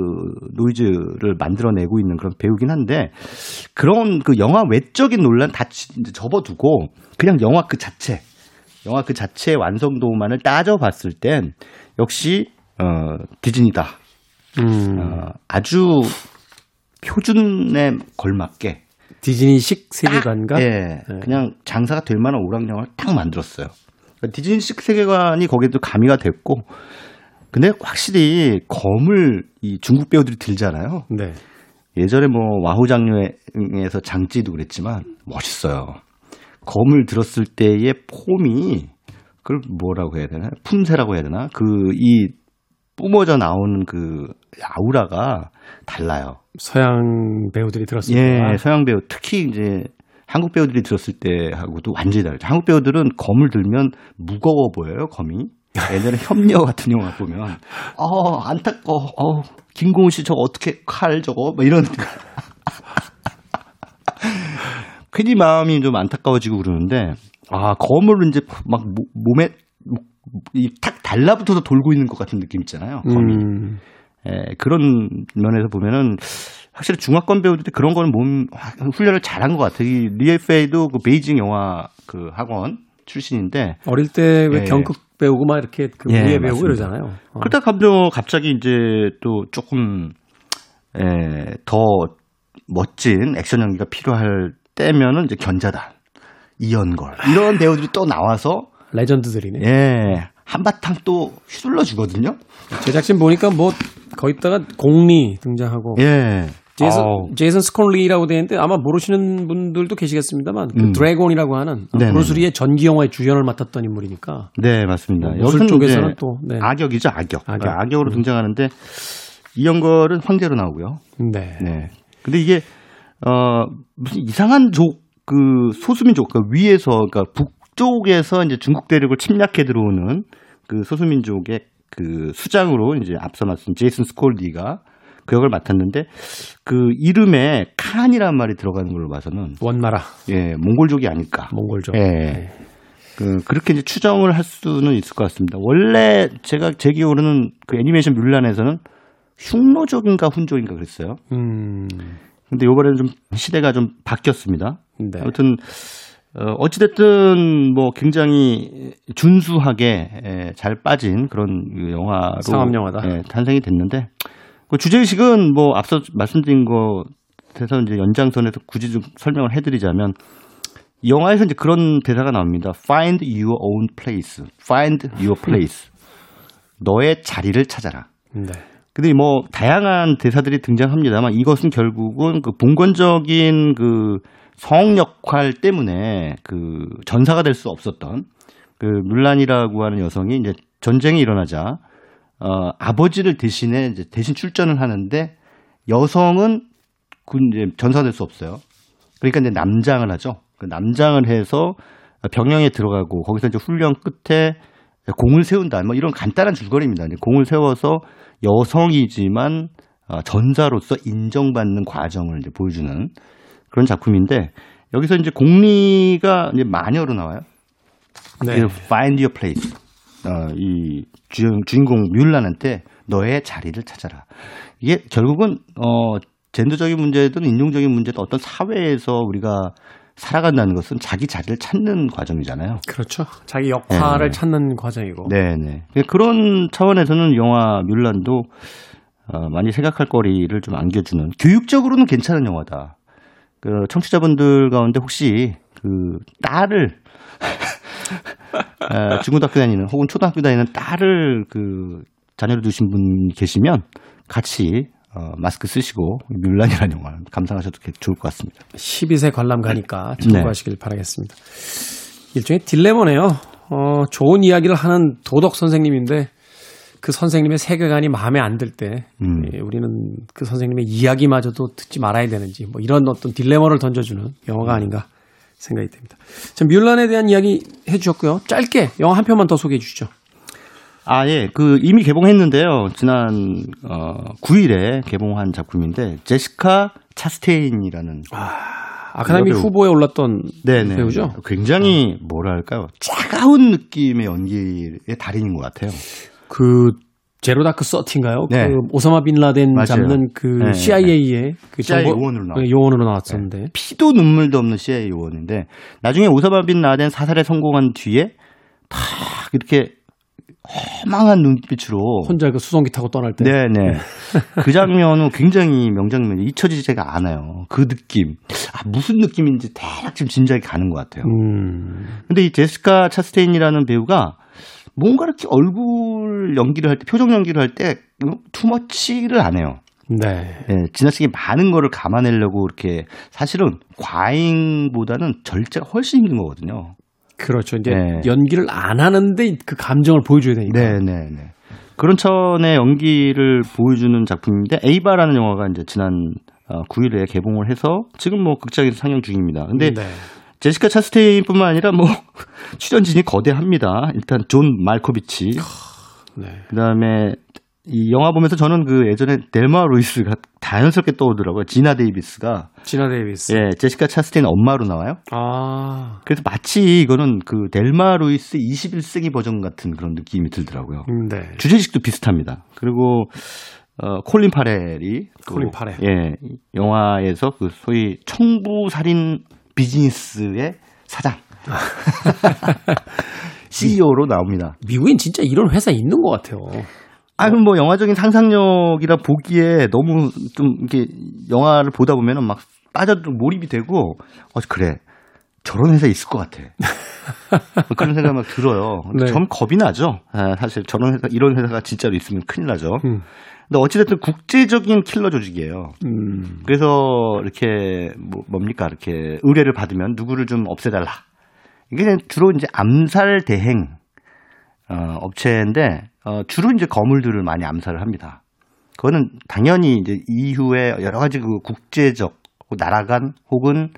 노이즈를 만들어내고 있는 그런 배우긴 한데 그런 그 영화 외적인 논란 다 접어두고 그냥 영화 그 자체 영화 그 자체의 완성도만을 따져봤을 땐 역시 어 디즈니다. 음, 어, 아주 표준에 걸맞게 디즈니식 세계관과 예, 네. 그냥 장사가 될 만한 오락영화를 딱 만들었어요. 그러니까 디즈니식 세계관이 거기에도 가미가 됐고 근데 확실히 검을 이 중국 배우들이 들잖아요. 네. 예전에 뭐 와호장녀에서 장찌도 그랬지만 멋있어요. 검을 들었을 때의 폼이 그걸 뭐라고 해야 되나? 품새라고 해야 되나? 그 이 뿜어져 나오는 그 아우라가 달라요. 서양 배우들이 들었을 때. 예, 서양 배우 특히 이제 한국 배우들이 들었을 때하고도 완전히 다르죠. 한국 배우들은 검을 들면 무거워 보여요, 검이. 예전에 협녀 같은 영화 보면 어 안타까워. 어 김고은 씨 저거 어떻게 칼 저거? 뭐 이런. <laughs> 괜히 마음이 좀 안타까워지고 그러는데 아 검을 이제 막 모- 몸에 이탁 달라붙어서 돌고 있는 것 같은 느낌 있잖아요 검이. 음, 예, 그런 면에서 보면은 확실히 중화권 배우들이 그런 거는 몸 훈련을 잘한 것 같아요. 이 리에페이도 그 베이징 영화 그 학원 출신인데 어릴 때왜 예. 경극 배우고 막 이렇게 그 예, 무예 배우고 맞습니다. 이러잖아요. 어. 그러다 갑자기 갑자기 이제 또 조금 에, 더 멋진 액션 연기가 필요할 때면은 이제 견자단 이연걸 이런 배우들이 또 나와서 레전드들이네. 예 한바탕 또 휘둘러 주거든요. 제작진 보니까 뭐 거기다가 공리 등장하고 예. 제이슨, 아우. 제이슨 스콧 리라고 되어 있는데 아마 모르시는 분들도 계시겠습니다만 그 음. 드래곤이라고 하는 네네네. 브루스리의 전기 영화의 주연을 맡았던 인물이니까 네, 맞습니다. 뭐 여기서는 쪽에서는 또, 네. 악역이죠, 악역. 악역. 아, 악역으로 음. 등장하는데 이연걸은 황제로 나오고요. 네. 네. 근데 이게 어 무슨 이상한 족 그 소수민족 그 위에서 그러니까 북쪽에서 이제 중국 대륙을 침략해 들어오는 그 소수민족의 그 수장으로 이제 앞서 말씀 제이슨 스콜디가 그 역을 맡았는데 그 이름에 칸이라는 말이 들어가는 걸로 봐서는 원나라 예 몽골족이 아닐까. 몽골족. 예. 그, 그렇게 이제 추정을 할 수는 있을 것 같습니다. 원래 제가 제 기억으로는 그 애니메이션 뮬란에서는 흉노족인가 훈족인가 그랬어요. 음. 근데 요번에는 좀 시대가 좀 바뀌었습니다. 네. 아무튼, 어, 어찌됐든 뭐 굉장히 준수하게 에, 잘 빠진 그런 그 영화로 상업 영화다. 예, 탄생이 됐는데 그 주제의식은 뭐 앞서 말씀드린 것에서 이제 연장선에서 굳이 좀 설명을 해드리자면 이 영화에서 이제 그런 대사가 나옵니다. Find your own place. Find your place. 너의 자리를 찾아라. 네. 근데 뭐 다양한 대사들이 등장합니다만 이것은 결국은 그 봉건적인 그 성 역할 때문에 그 전사가 될 수 없었던 그 물란이라고 하는 여성이 이제 전쟁이 일어나자 어 아버지를 대신에 이제 대신 출전을 하는데 여성은 군 이제 전사가 될수 없어요. 그러니까 이제 남장을 하죠. 그 남장을 해서 병영에 들어가고 거기서 이제 훈련 끝에 공을 세운다. 뭐 이런 간단한 줄거리입니다. 이제 공을 세워서 여성이지만 어, 전사로서 인정받는 과정을 이제 보여주는 그런 작품인데 여기서 이제 공리가 이제 마녀로 나와요. 네. 그 Find Your Place. 어, 이 주인, 주인공 뮬란한테 너의 자리를 찾아라. 이게 결국은 어 젠더적인 문제든 인종적인 문제든 어떤 사회에서 우리가 살아간다는 것은 자기 자리를 찾는 과정이잖아요. 그렇죠. 자기 역할을 네. 찾는 과정이고. 네네. 그런 차원에서는 영화 뮬란도 어, 많이 생각할 거리를 좀 안겨주는 교육적으로는 괜찮은 영화다. 그 청취자분들 가운데 혹시 그 딸을 <laughs> 어, 중고등학교 다니는 혹은 초등학교 다니는 딸을 그 자녀를 두신 분 계시면 같이 어, 마스크 쓰시고 뮬란이라는 영화 감상하셔도 좋을 것 같습니다. 12세 관람 가니까 참고하시길 네. 바라겠습니다. 일종의 딜레마네요. 어, 좋은 이야기를 하는 도덕 선생님인데 그 선생님의 세계관이 마음에 안 들때 음. 예, 우리는 그 선생님의 이야기마저도 듣지 말아야 되는지 뭐 이런 어떤 딜레마를 던져주는 영화가 아닌가 생각이 됩니다. 자, 뮬란에 대한 이야기 해주셨고요. 짧게 영화 한 편만 더 소개해 주시죠. 아, 예. 그 이미 개봉했는데요. 지난 어 9일에 개봉한 작품인데 제시카 차스테인이라는 아카데미 배우. 후보에 올랐던 네네. 배우죠. 굉장히 뭐랄까요? 차가운 느낌의 연기의 달인인 것 같아요. 그 Zero Dark Thirty인가요? 네. 그 오사마 빈 라덴 맞아요. 잡는 그 네, CIA의 그 CIA 정보 요원으로 나왔- 네, 요원으로 나왔었는데 피도 눈물도 없는 CIA 요원인데 나중에 오사마 빈 라덴 사살에 성공한 뒤에 탁 이렇게 허망한 눈빛으로 혼자 그 수송기 타고 떠날 때 네네. 그 장면은 굉장히 명장면이 잊혀지지가 않아요. 그 느낌. 아, 무슨 느낌인지 대략 좀 짐작이 가는 것 같아요. 음, 근데 이 제시카 차스테인이라는 배우가 뭔가 이렇게 얼굴 연기를 할 때, 표정 연기를 할 때, 투머치를 안 해요. 네. 예, 지나치게 많은 거를 감아내려고 이렇게 사실은 과잉보다는 절제가 훨씬 힘든 거거든요. 그렇죠. 이제 네. 연기를 안 하는데 그 감정을 보여줘야 되니까. 네 네 네. 그런 천의 연기를 보여주는 작품인데 에이바라는 영화가 이제 지난 어, 9일에 개봉을 해서 지금 뭐 극장에서 상영 중입니다. 근데 네. 제시카 차스테인뿐만 아니라 뭐 <laughs> 출연진이 거대합니다. 일단 존 말코비치, 네. 그다음에 이 영화 보면서 저는 그 예전에 델마 루이스가 자연스럽게 떠오르더라고요. 지나 데이비스가 지나 데이비스. 예 제시카 차스테인 엄마로 나와요. 아, 그래서 마치 이거는 그 델마 루이스 21세기 버전 같은 그런 느낌이 들더라고요. 음, 네. 주제식도 비슷합니다. 그리고 어, 콜린 파렐이 또, 콜린 파렐. 예 영화에서 그 소위 청부 살인 비즈니스의 사장 <laughs> CEO로 나옵니다. 미국엔 진짜 이런 회사 있는 것 같아요. 아 그럼 뭐 영화적인 상상력이라 보기에 너무 좀 이렇게 영화를 보다 보면은 막 빠져 몰입이 되고 어 그래 저런 회사 있을 것 같아. 뭐 <laughs> 그런 생각 막 들어요. 네. 전 겁이 나죠. 아, 사실 저런 회사 이런 회사가 진짜로 있으면 큰일 나죠. 음. 근데 어찌됐든 국제적인 킬러 조직이에요. 음, 그래서 이렇게 뭐 뭡니까 이렇게 의뢰를 받으면 누구를 좀 없애달라. 이게 주로 이제 암살 대행 어, 업체인데 어, 주로 이제 거물들을 많이 암살을 합니다. 그거는 당연히 이제 이후에 여러 가지 그 국제적 나라 간 혹은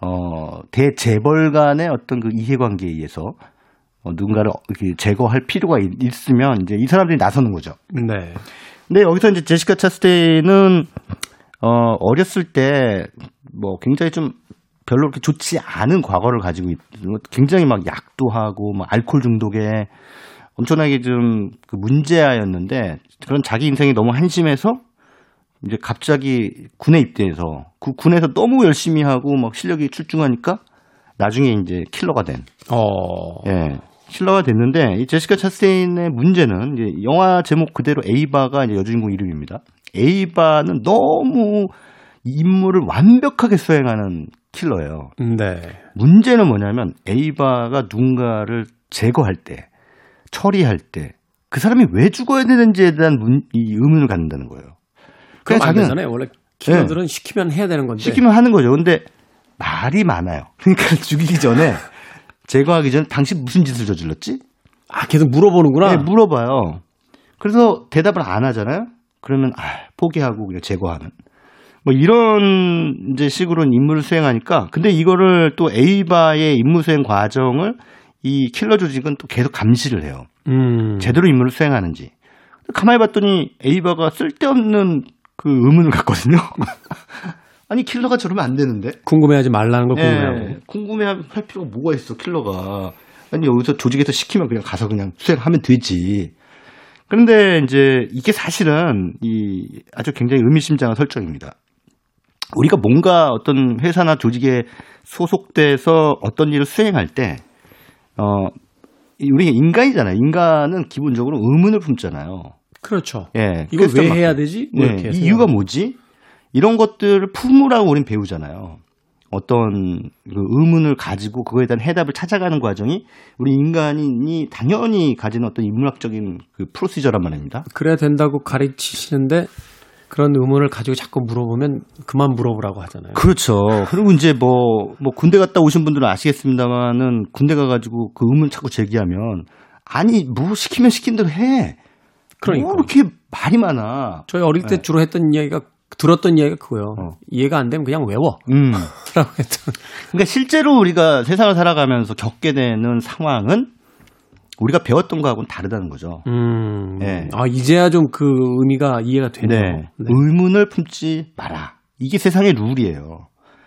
어, 대재벌 간의 어떤 그 이해관계에 의해서 어, 누군가를 이렇게 제거할 필요가 있- 있으면 이제 이 사람들이 나서는 거죠. 네. 근데 여기서 이제 제시카 차스테인은 어 어렸을 때 뭐 굉장히 좀 별로 그렇게 좋지 않은 과거를 가지고 있, 굉장히 막 약도 하고 막 알코올 중독에 엄청나게 좀 그 문제아였는데 그런 자기 인생이 너무 한심해서 이제 갑자기 군에 입대해서 그 군에서 너무 열심히 하고 막 실력이 출중하니까 나중에 이제 킬러가 된 어, 예. 킬러가 됐는데 이 제시카 차스테인의 문제는 이제 영화 제목 그대로 에이바가 이제 여주인공 이름입니다. 에이바는 너무 임무를 완벽하게 수행하는 킬러예요. 네. 문제는 뭐냐면 에이바가 누군가를 제거할 때, 처리할 때 그 사람이 왜 죽어야 되는지에 대한 문, 이 의문을 갖는다는 거예요. 그냥 안 자기는 되잖아요. 원래 킬러들은 시키면 해야 되는 건데. 시키면 하는 거죠. 근데 말이 많아요. 그러니까 <laughs> 죽이기 전에 제거하기 전에 당신 무슨 짓을 저질렀지? 아, 계속 물어보는구나. 네, 물어봐요. 그래서 대답을 안 하잖아요. 그러면 아, 포기하고 그냥 제거하는. 뭐 이런 이제 식으로 임무를 수행하니까 근데 이거를 또 에이바의 임무 수행 과정을 이 킬러 조직은 또 계속 감시를 해요. 음. 제대로 임무를 수행하는지. 가만히 봤더니 에이바가 쓸데없는 그 의문을 <laughs> 갖거든요. 아니 킬러가 저러면 안 되는데. 궁금해하지 말라는 걸 예, 궁금해하고. 궁금해할 필요가 뭐가 있어 킬러가. 아니 여기서 조직에서 시키면 그냥 가서 그냥 수행하면 되지. 그런데 이제 이게 사실은 이 아주 굉장히 의미심장한 설정입니다. 우리가 뭔가 어떤 회사나 조직에 소속돼서 어떤 일을 수행할 때, 어, 이 우리가 인간이잖아요. 인간은 기본적으로 의문을 품잖아요. 그렇죠. 예. 이걸 왜 해야. 되지? 뭐 네, 이유가 뭐지? 이런 것들을 품으라고 우린 배우잖아요. 어떤 그 의문을 가지고 그거에 대한 해답을 찾아가는 과정이 우리 인간이 당연히 가지는 어떤 인문학적인 그 프로시저란 말입니다. 그래야 된다고 가르치시는데 그런 의문을 가지고 자꾸 물어보면 그만 물어보라고 하잖아요. 그렇죠. 그리고 이제 뭐, 뭐 군대 갔다 오신 분들은 아시겠습니다만은 군대 가가지고 그 의문 자꾸 제기하면 아니, 뭐 시키면 시킨 대로 해. 그러니까. 뭐 이렇게 말이 많아. 저희 어릴 때 네. 주로 했던 이야기가 들었던 이야기가 그거요. 어. 이해가 안 되면 그냥 외워. 음. <laughs> 라고 했던. 그러니까 실제로 우리가 세상을 살아가면서 겪게 되는 상황은 우리가 배웠던 거하고는 다르다는 거죠. 음. 네. 아, 이제야 좀 그 의미가 이해가 되네요. 네. 네. 의문을 품지 마라. 이게 세상의 룰이에요.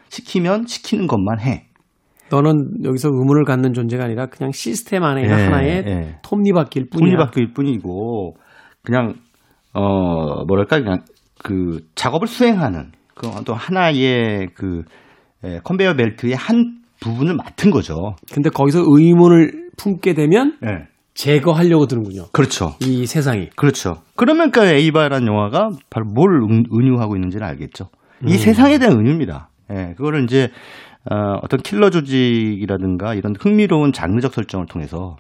시키면 시키는 것만 해. 너는 여기서 의문을 갖는 존재가 아니라 그냥 시스템 안에 네, 하나의 네. 톱니바퀴일 뿐이야. 톱니바퀴일 뿐이고 그냥 어 뭐랄까 그냥 그 작업을 수행하는 그 어떤 하나의 그 에, 컨베이어 벨트의 한 부분을 맡은 거죠. 근데 거기서 의문을 품게 되면 네. 제거하려고 드는군요. 그렇죠. 이 세상이. 그렇죠. 그러면 그 에이바라는 영화가 바로 뭘 은- 은유하고 있는지를 알겠죠. 이 음. 세상에 대한 은유입니다. 예, 그거를 이제 어, 어떤 킬러 조직이라든가 이런 흥미로운 장르적 설정을 통해서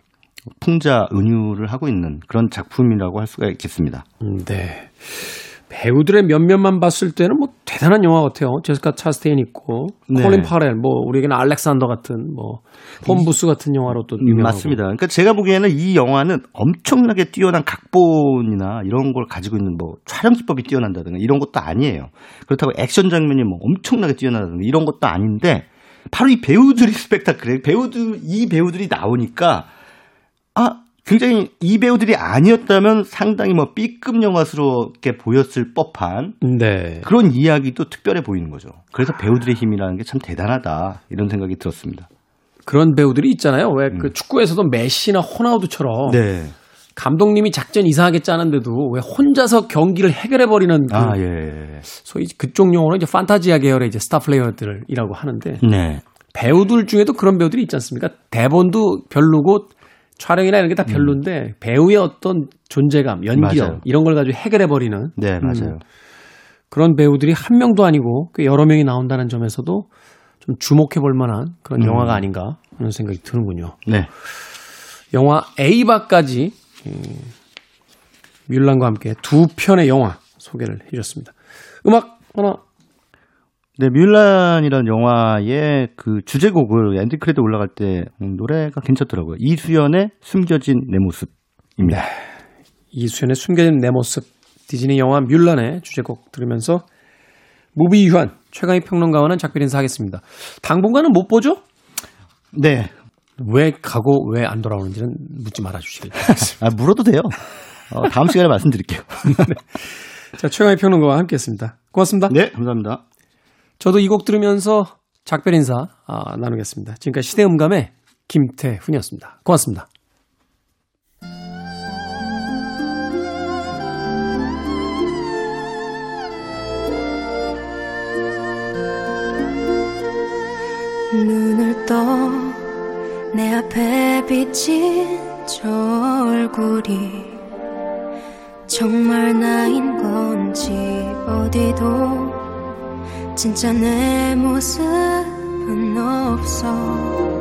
풍자 은유를 하고 있는 그런 작품이라고 할 수가 있겠습니다. 음, 네. 배우들의 면면만 봤을 때는 뭐 대단한 영화 같아요. 제스카 차스테인 있고 네. 콜린 파렐, 뭐 우리에게는 알렉산더 같은 뭐 홈부스 같은 영화로 또 유명하고. 맞습니다. 그러니까 제가 보기에는 이 영화는 엄청나게 뛰어난 각본이나 이런 걸 가지고 있는 뭐 촬영 기법이 뛰어난다든가 이런 것도 아니에요. 그렇다고 액션 장면이 뭐 엄청나게 뛰어나다든가 이런 것도 아닌데 바로 이 배우들이 <laughs> 스펙타클해. 배우들 이 배우들이 나오니까 아 굉장히 이 배우들이 아니었다면 상당히 뭐 B급 영화스럽게 보였을 법한 네. 그런 이야기도 특별해 보이는 거죠. 그래서 배우들의 힘이라는 게 참 대단하다 이런 생각이 들었습니다. 그런 배우들이 있잖아요. 왜그 축구에서도 메시나 호나우두처럼 음. 네. 감독님이 작전 이상하게 짜는데도 왜 혼자서 경기를 해결해 버리는 그 아 예. 소위 그쪽 용어로 이제 판타지아 계열의 이제 스타 플레이어들이라고 하는데 네. 배우들 중에도 그런 배우들이 있지 않습니까? 대본도 별로고 촬영이나 이런 게 다 별론데 배우의 어떤 존재감, 연기력 맞아요. 이런 걸 가지고 해결해 버리는 네, 맞아요. 그런 배우들이 한 명도 아니고 꽤 여러 명이 나온다는 점에서도 좀 주목해 볼 만한 그런 영화가 아닌가 하는 생각이 드는군요. 네. 영화 에이바까지 뮬란과 함께 두 편의 영화 소개를 해 주셨습니다. 음악 하나 네, 뮬란이라는 영화의 그 주제곡을 end credit 올라갈 때 음, 노래가 괜찮더라고요. 이수연의 숨겨진 내 모습입니다. 이수연의 숨겨진 내 모습 디즈니 영화 뮬란의 주제곡 들으면서 무비 유한 최강희 평론가와는 작별 인사하겠습니다. 당분간은 못 보죠? 네. 왜 가고 왜 안 돌아오는지는 묻지 말아 주시길 바라겠습니다. <laughs> 아, 물어도 돼요. 어, 다음 시간에 말씀드릴게요. <laughs> 자, 최강희 평론가와 함께했습니다. 고맙습니다. 네, 감사합니다. 저도 이 곡 들으면서 작별 인사 아, 나누겠습니다. 지금까지 시대음감의 김태훈이었습니다. 고맙습니다. 눈을 떠 내 앞에 비친 저 얼굴이 정말 나인 건지 어디도 진짜 내 모습은 없어